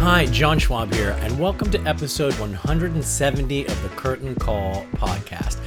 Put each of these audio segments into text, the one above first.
Hi, John Schwab here, and welcome to episode 170 of the Curtain Call podcast.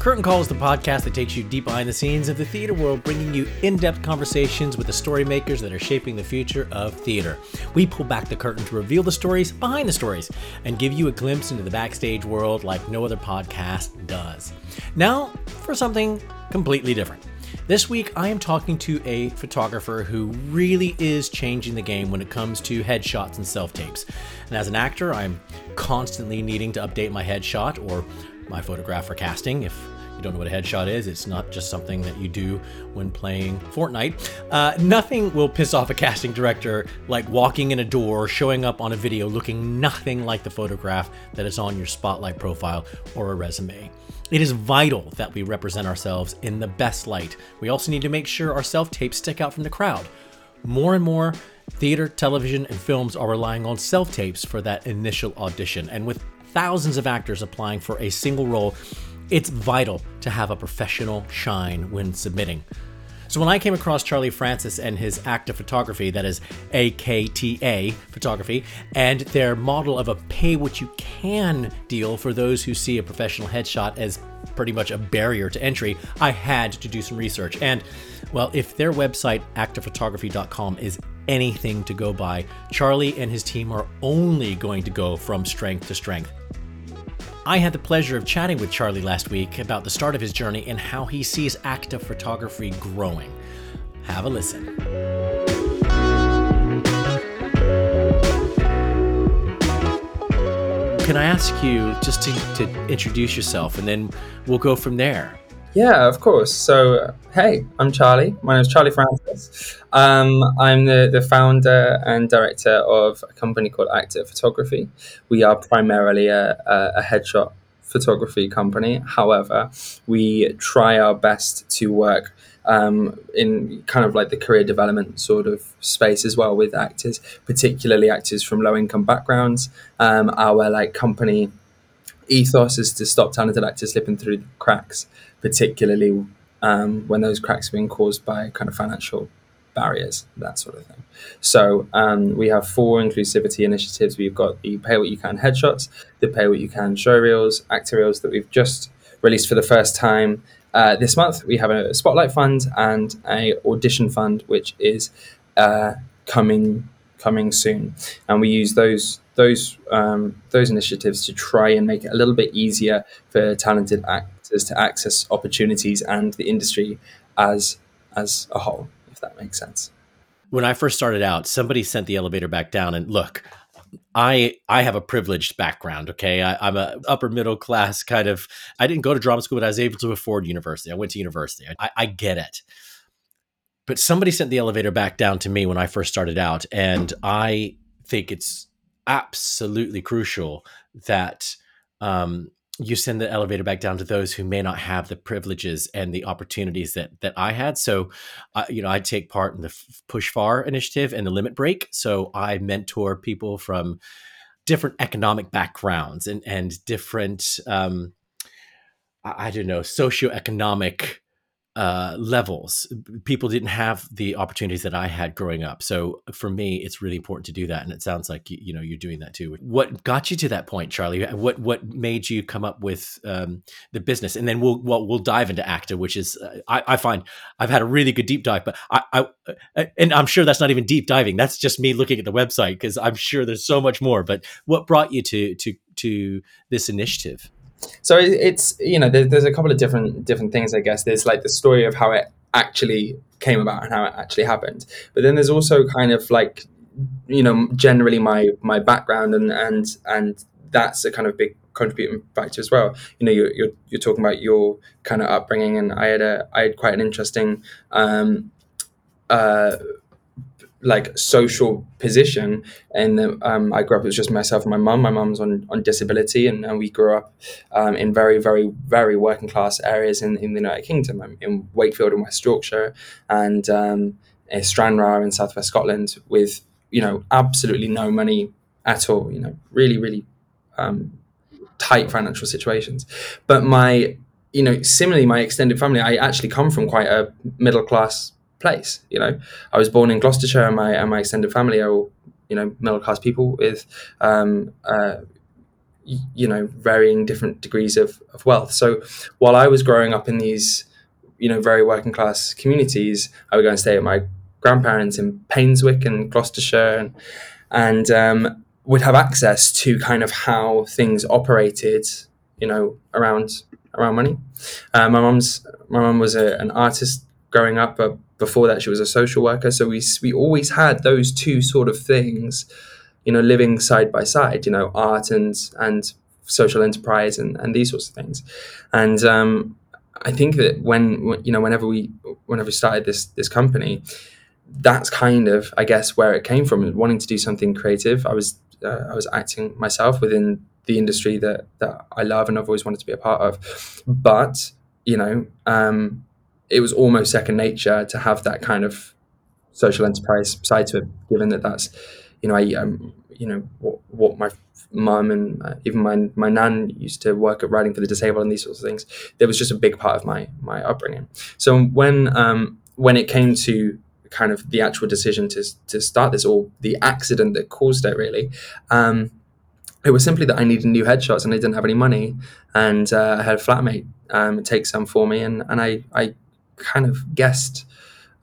Curtain Call is the podcast that takes you deep behind the scenes of the theater world, bringing you in depth conversations with the story makers that are shaping the future of theater. We pull back the curtain to reveal the stories behind the stories and give you a glimpse into the backstage world like no other podcast does. Now, for something completely different. This week, I am talking to a photographer who really is changing the game when it comes to headshots and self tapes. And as an actor, I'm constantly needing to update my headshot or my photograph for casting. If you don't know what a headshot is, it's not just something that you do when playing Fortnite. Uh, nothing will piss off a casting director like walking in a door, showing up on a video looking nothing like the photograph that is on your spotlight profile or a resume. It is vital that we represent ourselves in the best light. We also need to make sure our self tapes stick out from the crowd. More and more theater, television, and films are relying on self tapes for that initial audition. And with thousands of actors applying for a single role, it's vital to have a professional shine when submitting. So when I came across Charlie Frances and his AKTA photography, that is AKTA photography, and their model of a pay what you can deal for those who see a professional headshot as pretty much a barrier to entry, I had to do some research. And well, if their website, aktaphotography.com, is anything to go by, Charlie and his team are only going to go from strength to strength. I had the pleasure of chatting with Charlie last week about the start of his journey and how he sees AKTA photography growing. Have a listen. Can I ask you just to, to introduce yourself and then we'll go from there? Yeah, of course. So, hey, I'm Charlie. My name is Charlie Frances. Um, I'm the, the founder and director of a company called Akta Photography. We are primarily a, a, a headshot photography company. However, we try our best to work um, in kind of like the career development sort of space as well with actors, particularly actors from low income backgrounds. Um, our like company ethos is to stop talented actors slipping through the cracks, particularly um, when those cracks have been caused by kind of financial barriers, that sort of thing. So um, we have four inclusivity initiatives. We've got the Pay What You Can headshots, the Pay What You Can show reels, actor reels that we've just released for the first time uh, this month. We have a spotlight fund and a audition fund, which is uh, coming coming soon, and we use those those um, those initiatives to try and make it a little bit easier for talented actors to access opportunities and the industry as as a whole if that makes sense. When I first started out, somebody sent the elevator back down, and look, I I have a privileged background. Okay, I, am a upper middle class kind of. I didn't go to drama school, but I was able to afford university. I went to university. I, I get it. But somebody sent the elevator back down to me when I first started out, and I think it's absolutely crucial that um, you send the elevator back down to those who may not have the privileges and the opportunities that that I had. So, uh, you know, I take part in the PushFar initiative and the Limit Break. So I mentor people from different economic backgrounds and and different, um, I, I don't know, socioeconomic uh, levels. People didn't have the opportunities that I had growing up. So for me, it's really important to do that. And it sounds like you, you know you're doing that too. What got you to that point, Charlie? What what made you come up with um, the business? And then we'll we'll, we'll dive into AKTA, which is uh, I, I, find I've had a really good deep dive. But I, I uh, and I'm sure that's not even deep diving. That's just me looking at the website because I'm sure there's so much more. But what brought you to to to this initiative? So it's you know there's, there's a couple of different different things I guess. There's like the story of how it actually came about and how it actually happened. But then there's also kind of like you know generally my my background and and and that's a kind of big contributing factor as well. You know, you're, you're, you're talking about your kind of upbringing, and I had a I had quite an interesting um, uh, like social position. And um, I grew up it was just myself and my mum. My mum's on, on disability and, and we grew up um, in very very very working class areas in, in the United Kingdom um, in Wakefield in West Yorkshire and um, in Stranraer in southwest Scotland with you know absolutely no money at all you know really really um, tight financial situations. But my you know similarly my extended family I actually come from quite a middle class place. You know, I was born in Gloucestershire, and my and my extended family are all you know middle class people with um, uh, you know varying different degrees of, of wealth. So while I was growing up in these you know very working class communities, I would go and stay at my grandparents in Painswick and Gloucestershire, and and um, would have access to kind of how things operated. You know, around around money. Uh, my mom's my mom was a, an artist growing up, but before that she was a social worker. So we we always had those two sort of things you know living side by side you know art and and social enterprise and, and these sorts of things. And um, I think that when you know whenever we whenever we started this this company that's kind of I guess where it came from wanting to do something creative. I was uh, I was acting myself within the industry that that I love and I've always wanted to be a part of. But you know um, it was almost second nature to have that kind of social enterprise side to it, given that that's, you know, I, um, you know, what, what my mum and uh, even my my nan used to work at Riding for the Disabled and these sorts of things. There was just a big part of my my upbringing. So when um, when it came to kind of the actual decision to to start this or the accident that caused it, really. Um, it was simply that I needed new headshots and I didn't have any money, and uh, I had a flatmate um, take some for me, and and I I kind of guessed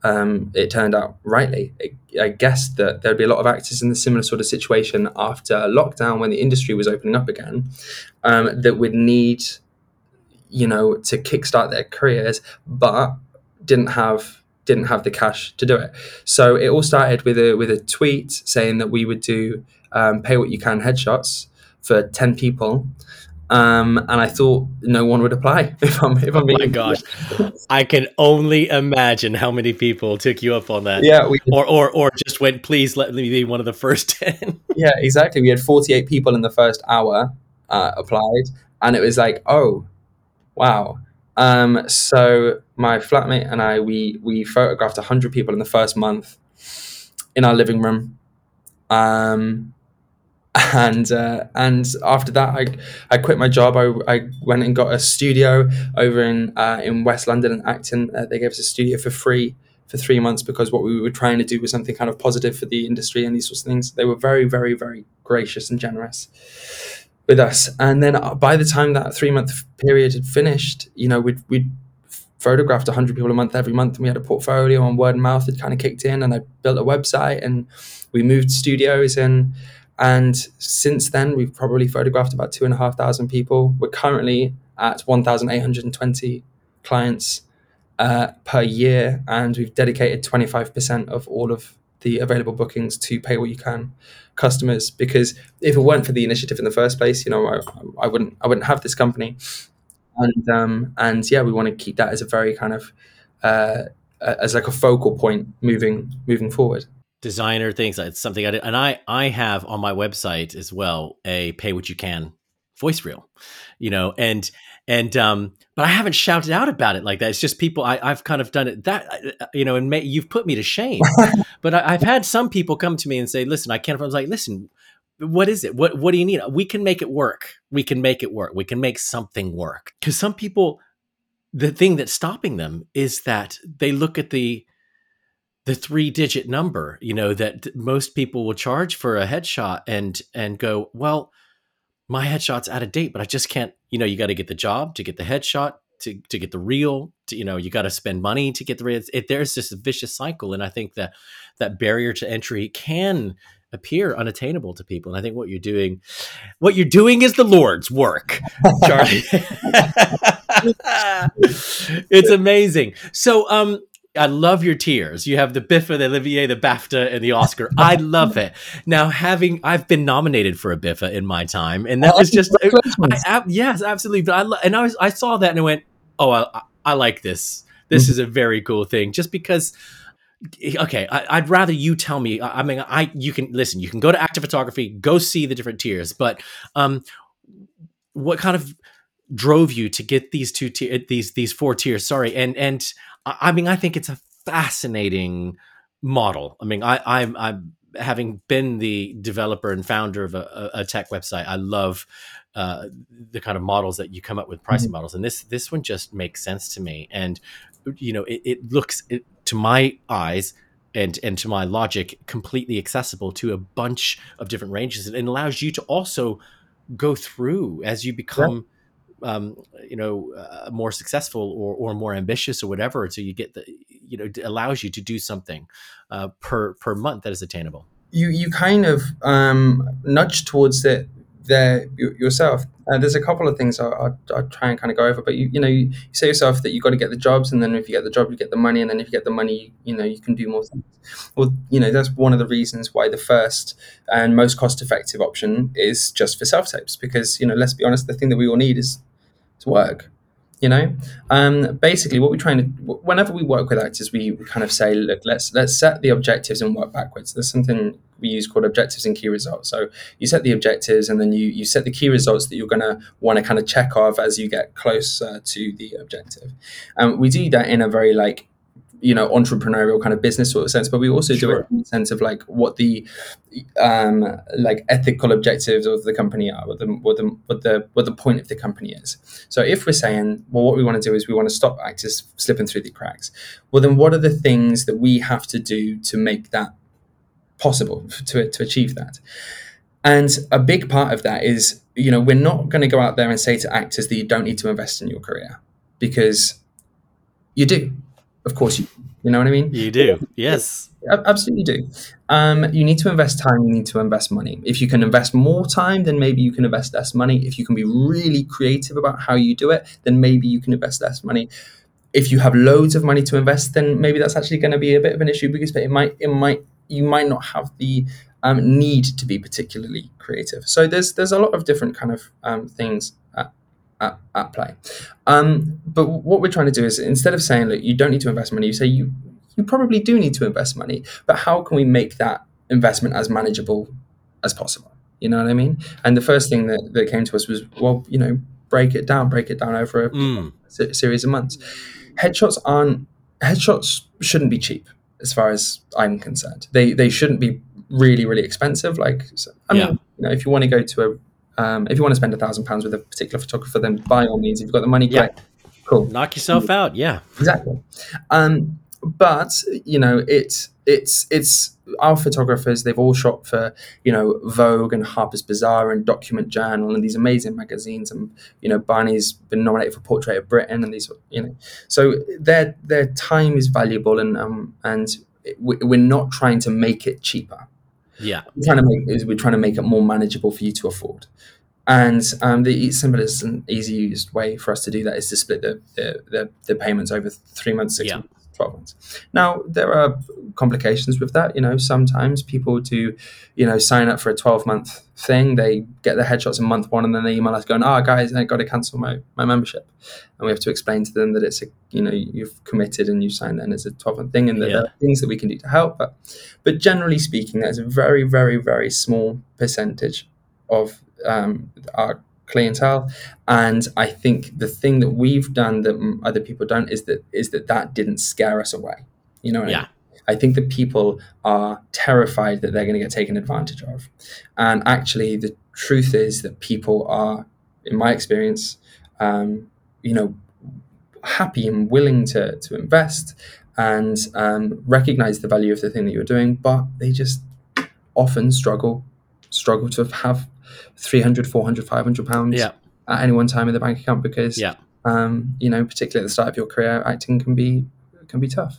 um, it turned out rightly. I guessed that there'd be a lot of actors in a similar sort of situation after lockdown when the industry was opening up again um, that would need, you know, to kickstart their careers, but didn't have didn't have the cash to do it. So it all started with a with a tweet saying that we would do um, pay what you can headshots for ten people, um, and I thought no one would apply. If I'm, if I'm oh my gosh, I can only imagine how many people took you up on that. Yeah, we, or or or just went. Please let me be one of the first ten. yeah, exactly. We had 48 people in the first hour uh, applied, and it was like, oh, wow. Um, so my flatmate and I, we we photographed 100 people in the first month in our living room. Um, and uh, and after that, I I quit my job. I, I went and got a studio over in uh, in West London and Acton. Uh, they gave us a studio for free for three months because what we were trying to do was something kind of positive for the industry and these sorts of things. They were very very very gracious and generous with us. And then uh, by the time that three month period had finished, you know, we'd we'd photographed 100 people a month every month and we had a portfolio and word of mouth had kind of kicked in and I built a website and we moved studios and and since then, we've probably photographed about two and a half thousand people. We're currently at 1,820 clients uh, per year, and we've dedicated 25% of all of the available bookings to pay what you can customers. Because if it weren't for the initiative in the first place, you know, I, I wouldn't I wouldn't have this company. And um, and yeah, we want to keep that as a very kind of uh, as like a focal point moving moving forward designer things. It's something I did, and I I have on my website as well a pay what you can voice reel, you know, and and um, but I haven't shouted out about it like that. It's just people I I've kind of done it that uh, you know, and may, you've put me to shame. but I, have had some people come to me and say, "Listen, I can't." I was like, "Listen." What is it? What What do you need? We can make it work. We can make it work. We can make something work. Because some people, the thing that's stopping them is that they look at the the three digit number you know that most people will charge for a headshot and and go well my headshot's out of date but i just can't you know you got to get the job to get the headshot to, to get the reel to, you know you got to spend money to get the reel. It, there's this vicious cycle and i think that that barrier to entry can appear unattainable to people and i think what you're doing what you're doing is the lord's work charlie. It's amazing. So um I love your tiers. You have the BIFA, the Olivier, the BAFTA, and the Oscar. I love it. Now, having I've been nominated for a BIFA in my time, and that Oh, was just I. I- yes, absolutely. But I lo- and I was I saw that and I went, oh, I, I like this. This is a very cool thing. Just because. Okay, I, I'd rather you tell me. I, I mean, I you can listen. You can go to Akta Photography, go see the different tiers. But um, what kind of drove you to get these two tier these these four tiers sorry and and i mean i think it's a fascinating model. I mean i i'm i'm having been the developer and founder of a, a tech website i love uh, the kind of models that you come up with pricing models and this this one just makes sense to me. And you know it, it looks it, to my eyes and and to my logic completely accessible to a bunch of different ranges. And allows you to also go through as you become um, you know uh, more successful or, or more ambitious or whatever so you get the you know allows you to do something uh, per per month that is attainable you you kind of um, nudge towards it there yourself. Uh, there's a couple of things I'll, I'll try and kind of go over, but you you know you, say yourself that you've got to get the jobs, and then if you get the job, you get the money, and then if you get the money, you know you can do more things. Well, you know that's one of the reasons why the first and most cost-effective option is just for self-tapes, because you know let's be honest, the thing that we all need is to work. You know, um, basically, what we're trying to whenever we work with actors, we kind of say, look, let's let's set the objectives and work backwards. There's something we use called objectives and key results. So you set the objectives, and then you you set the key results that you're going to want to kind of check off as you get closer to the objective. And we do that in a very like you know entrepreneurial kind of business sort of sense but we also do Sure. it in the sense of like what the um like ethical objectives of the company are what the what the what the what the point of the company is. So if we're saying well what we want to do is we want to stop actors slipping through the cracks well then what are the things that we have to do to make that possible to to achieve that? And a big part of that is you know we're not going to go out there and say to actors that you don't need to invest in your career because you do of course you you know what i mean you do yes Ab- Absolutely do. Um, you need to invest time. You need to invest money. If you can invest more time, then maybe you can invest less money. If you can be really creative about how you do it, then maybe you can invest less money. If you have loads of money to invest, then maybe that's actually going to be a bit of an issue because it might it might you might not have the um, need to be particularly creative. So there's there's a lot of different kind of um, things at, at, play. Um, but what we're trying to do is instead of saying that you don't need to invest money, you say you you probably do need to invest money, but how can we make that investment as manageable as possible? You know what I mean? And the first thing that, that came to us was, well, you know, break it down, break it down over a Mm. se- series of months. Headshots aren't headshots shouldn't be cheap as far as I'm concerned. They they shouldn't be really really expensive. Like I mean, Yeah. you know, if you want to go to a um, if you want to spend a thousand pounds with a particular photographer, then by all means, if you've got the money, Yeah. great, cool. Knock yourself out yeah. Exactly. Um but you know it's it's it's our photographers they've all shot for you know vogue and harper's bazaar and document journal and these amazing magazines and you know barney's been nominated for portrait of britain and these you know. So their their time is valuable and um and we- we're not trying to make it cheaper yeah we're trying to make we're trying to make it more manageable for you to afford. And um, the simplest and easiest way for us to do that is to split the the, the, the payments over three months, six Yeah. months, twelve months. Now there are complications with that. You know, sometimes people do, you know, sign up for a twelve month thing. They get their headshots in month one, and then they email us going, "Ah, guys, I got to cancel my my membership," and we have to explain to them that it's a you know you've committed and you signed and it's a twelve month thing, and Yeah. there are things that we can do to help. But but generally speaking, that's a very, very, very small percentage of um, our clientele. And I think the thing that we've done that other people don't is that is that that didn't scare us away. You know what I Yeah. mean? I think that people are terrified that they're going to get taken advantage of. And actually, the truth is that people are, in my experience, um, you know, happy and willing to, to invest and um, recognize the value of the thing that you're doing, but they just often struggle struggle to have 300 400 500 pounds yeah at any one time in the bank account because Yeah. um, you know particularly at the start of your career acting can be can be tough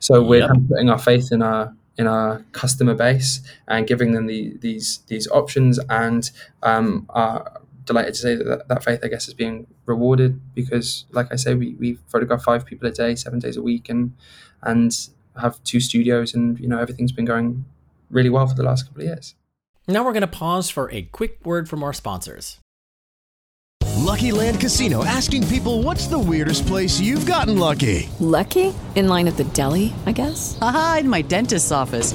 so we're kind of putting our faith in our in our customer base and giving them the, these these options and um, our delighted to say that, that that faith, I guess, is being rewarded because, like I say, we we photograph five people a day, seven days a week, and and have two studios, and you know everything's been going really well for the last couple of years. Now we're going to pause for a quick word from our sponsors. Lucky Land Casino asking people what's the weirdest place you've gotten lucky? Lucky? In line at the deli, I guess? Aha, in my dentist's office.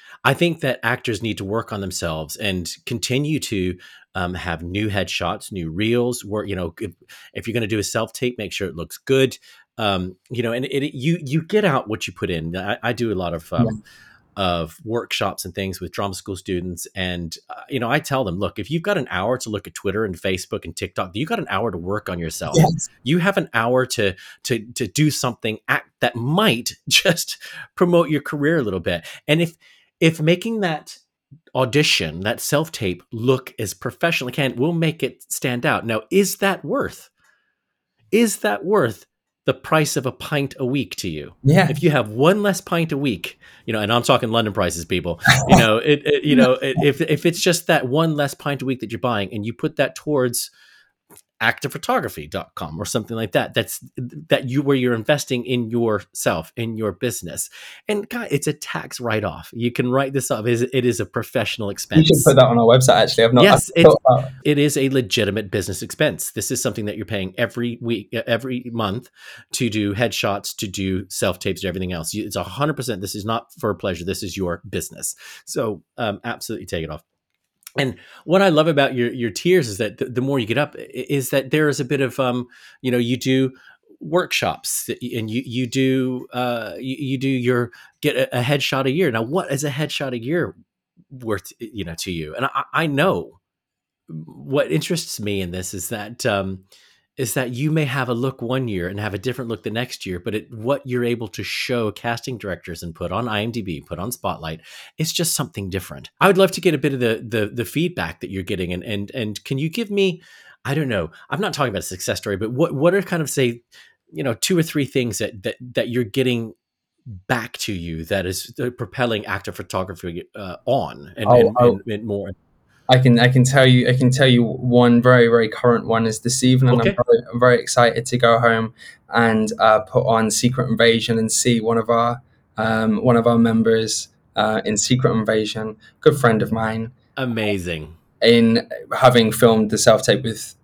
I think that actors need to work on themselves and continue to um, have new headshots, new reels. Work, you know, if, if you're going to do a self tape, make sure it looks good. Um, you know, and it, you you get out what you put in. I, I do a lot of um, of workshops and things with drama school students, and uh, you know, I tell them, look, if you've got an hour to look at Twitter and Facebook and TikTok, you got an hour to work on yourself. Yes. You have an hour to to to do something act that might just promote your career a little bit. And if if making that audition, that self tape look as professional as can, will make it stand out. Now, is that worth? Is that worth the price of a pint a week to you? Yeah. If you have one less pint a week, you know, and I'm talking London prices, people. You know, it, it you know, it, if if it's just that one less pint a week that you're buying, and you put that towards aktaphotography.com or something like that that's that you where you're investing in yourself in your business. And God, it's a tax write-off. You can write this off. It is, it is a professional expense You should put that on our website. Actually, I've not. yes I've it's, about- it is a legitimate business expense. This is something that you're paying every week every month to do headshots to do self-tapes to everything else. It's 100% this is not for pleasure. This is your business. So um, absolutely take it off and what I love about your your tiers is that the, the more you get up, is that there is a bit of um, you know, you do workshops and you you do uh you, you do your get a, a headshot a year. Now, what is a headshot a year worth you know to you? And I, I know what interests me in this is that um is that you may have a look one year and have a different look the next year, but it, what you're able to show casting directors and put on IMDb, put on Spotlight, it's just something different. I would love to get a bit of the the, the feedback that you're getting, and and and can you give me, I don't know, I'm not talking about a success story, but what what are kind of say, you know, two or three things that that that you're getting back to you that is uh, propelling Akta Photography uh, on and, Oh, and, oh. and, and more. I can I can tell you I can tell you one very very current one is this evening. Okay. I'm, very, I'm very excited to go home and uh, put on Secret Invasion and see one of our um, one of our members uh, in Secret Invasion, good friend of mine, Amazing. in having filmed the self tape with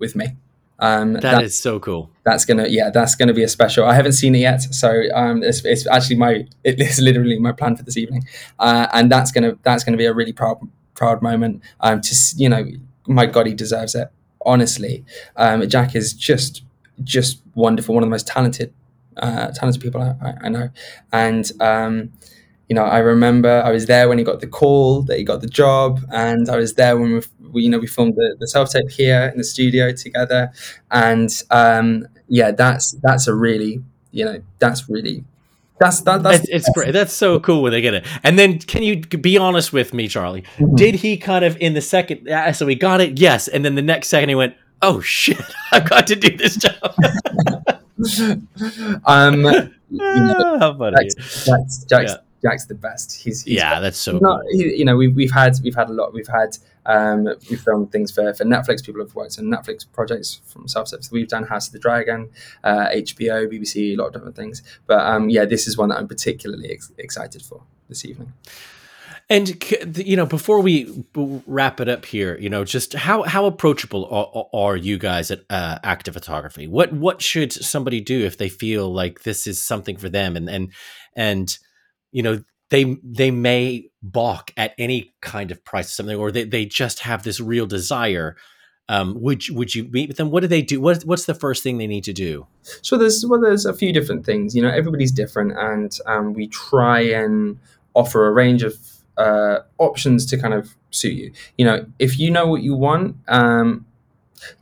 with me. Um, that is so cool. that's gonna yeah that's gonna be a special i haven't seen it yet so um it's, it's actually my it is literally my plan for this evening uh and that's gonna that's gonna be a really proud proud moment. Um to you know my god he deserves it honestly. Um jack is just just wonderful one of the most talented uh talented people i, I, I know. And um you know, I remember I was there when he got the call that he got the job, and I was there when we, we you know, we filmed the, the self tape here in the studio together, and um, yeah, that's that's a really, you know, that's really, that's that, that's It's, it's great. That's so cool when they get it. And then, can you be honest with me, Charlie? Did he kind of in the second? Uh, so he got it, yes. And then the next second, he went, "Oh shit, I've got to do this job." um, you know, How funny. Jack's, Jack's, Jack's, Yeah. Jack's the best. He's, he's Yeah, that's so not, cool. he, you know, we've we've had we've had a lot. We've had um, we've filmed things for, for Netflix. People have worked on Netflix projects from self So we've done House of the Dragon, uh, HBO, BBC, a lot of different things. But um, yeah, this is one that I'm particularly ex- excited for this evening. And you know, before we wrap it up here, you know, just how how approachable are, are you guys at uh, Akta Photography? What what should somebody do if they feel like this is something for them, and and and you know they they may balk at any kind of price or something, or they, they just have this real desire. Um, would would you meet with them? What do they do? What what's the first thing they need to do? So there's well, there's a few different things. You know, everybody's different, and um, we try and offer a range of uh, options to kind of suit you. You know, if you know what you want, um,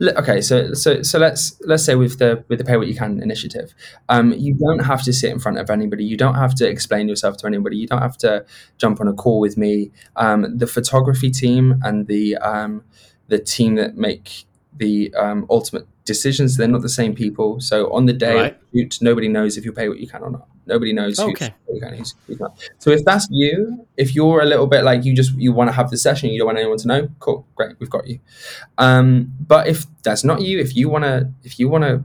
okay. So so so let's let's say with the with the pay what you can initiative, um, you don't have to sit in front of anybody. You don't have to explain yourself to anybody. You don't have to jump on a call with me. Um, the photography team and the um, the team that make the um, ultimate decisions. They're not the same people. So on the day right. shoot, nobody knows if you pay what you can or not. Nobody knows okay. who's, who's, who's not. So if that's you, if you're a little bit like you just you want to have the session, you don't want anyone to know, cool, great, we've got you. Um, but if that's not you, if you wanna if you wanna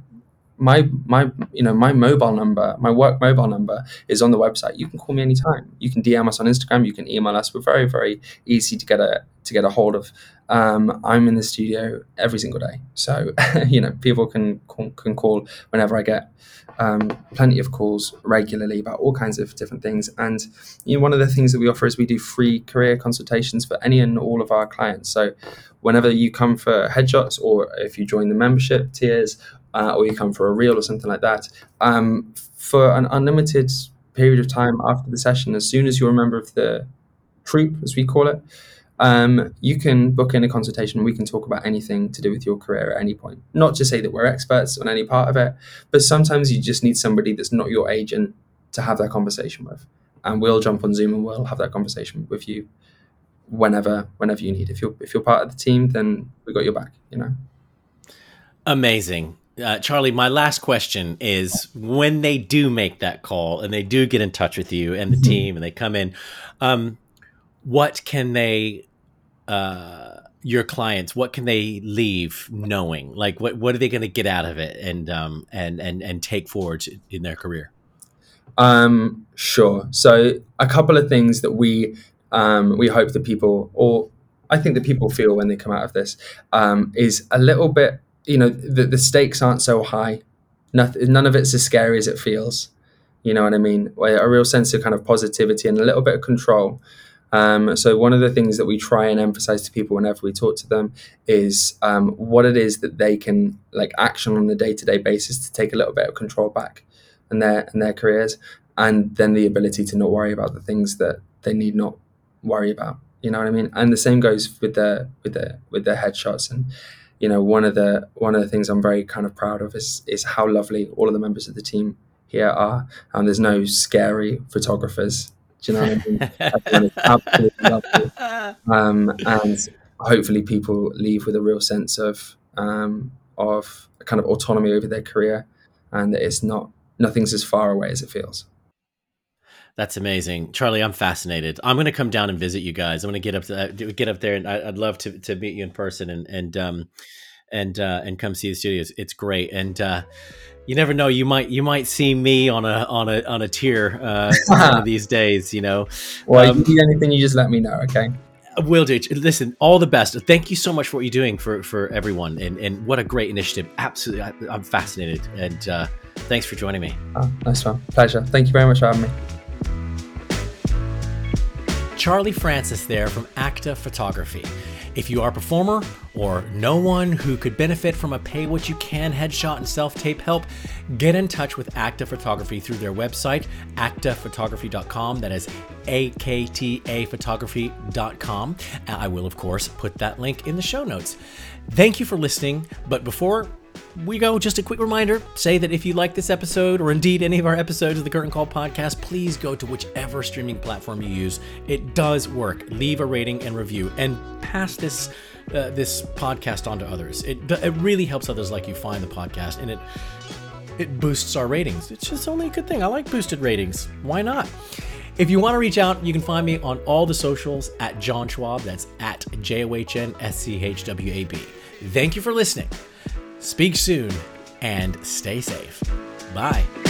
my my you know my mobile number my work mobile number is on the website. You can call me anytime. You can dm us on instagram. You can email us. We're very very easy to get a to get a hold of. Um, i'm in the studio every single day. So you know people can can call whenever i get um, plenty of calls regularly about all kinds of different things. And you know one of the things that we offer is we do free career consultations for any and all of our clients. So whenever you come for headshots or if you join the membership tiers uh, or you come for a reel or something like that, um, for an unlimited period of time after the session, as soon as you're a member of the troop, as we call it, um, you can book in a consultation. We can talk about anything to do with your career at any point. Not to say that we're experts on any part of it, but sometimes you just need somebody that's not your agent to have that conversation with. And we'll jump on Zoom and we'll have that conversation with you whenever whenever you need. If you're if you're part of the team, then we got your back. You know. Amazing. Uh, Charlie, my last question is when they do make that call and they do get in touch with you and the mm-hmm. team and they come in, um, what can they, uh, your clients, what can they leave knowing? Like, what, what are they going to get out of it and, um, and, and, and take forward in their career? Um, sure. So a couple of things that we, um, we hope that people, or I think that people feel when they come out of this, um, is a little bit you know the, the stakes aren't so high Nothing, none of it's as scary as it feels you know what i mean a real sense of kind of positivity and a little bit of control um, so one of the things that we try and emphasize to people whenever we talk to them is um, what it is that they can like action on a day-to-day basis to take a little bit of control back in their in their careers and then the ability to not worry about the things that they need not worry about you know what i mean and the same goes with the with the with their headshots and you know, one of the one of the things I'm very kind of proud of is is how lovely all of the members of the team here are. And there's no scary photographers. Do you know what I mean? Um, and hopefully people leave with a real sense of um, of kind of autonomy over their career, and that it's not nothing's as far away as it feels. That's amazing, Charlie. I'm fascinated. I'm going to come down and visit you guys. I'm going to get up to, uh, get up there, and I, would love to, to meet you in person and and um, and uh, and come see the studios. It's great, and uh, you never know. You might you might see me on a on a on a tier uh, one of these days. You know. Well, um, if you need anything, you just let me know. Okay. Will do. Listen, all the best. Thank you so much for what you're doing for for everyone, and and what a great initiative. Absolutely, I, am fascinated, and uh, thanks for joining me. Oh, nice one. Pleasure. Thank you very much for having me. Charlie Frances there from Akta Photography. If you are a performer or no one who could benefit from a pay what you can headshot and self tape help, get in touch with Akta Photography through their website, aktaphotography.com. That is A K T A photography.com. I will, of course, put that link in the show notes. Thank you for listening. But before we go, just a quick reminder say that if you like this episode or indeed any of our episodes of the Curtain Call podcast, please go to whichever streaming platform you use. It does work. Leave a rating and review and pass this. Uh, this podcast on to others. It, it really helps others like you find the podcast and it it boosts our ratings. It's just only a good thing. I like boosted ratings. Why not? If you want to reach out, you can find me on all the socials at John Schwab. That's at J O H N S C H W A B. Thank you for listening. Speak soon and stay safe. Bye.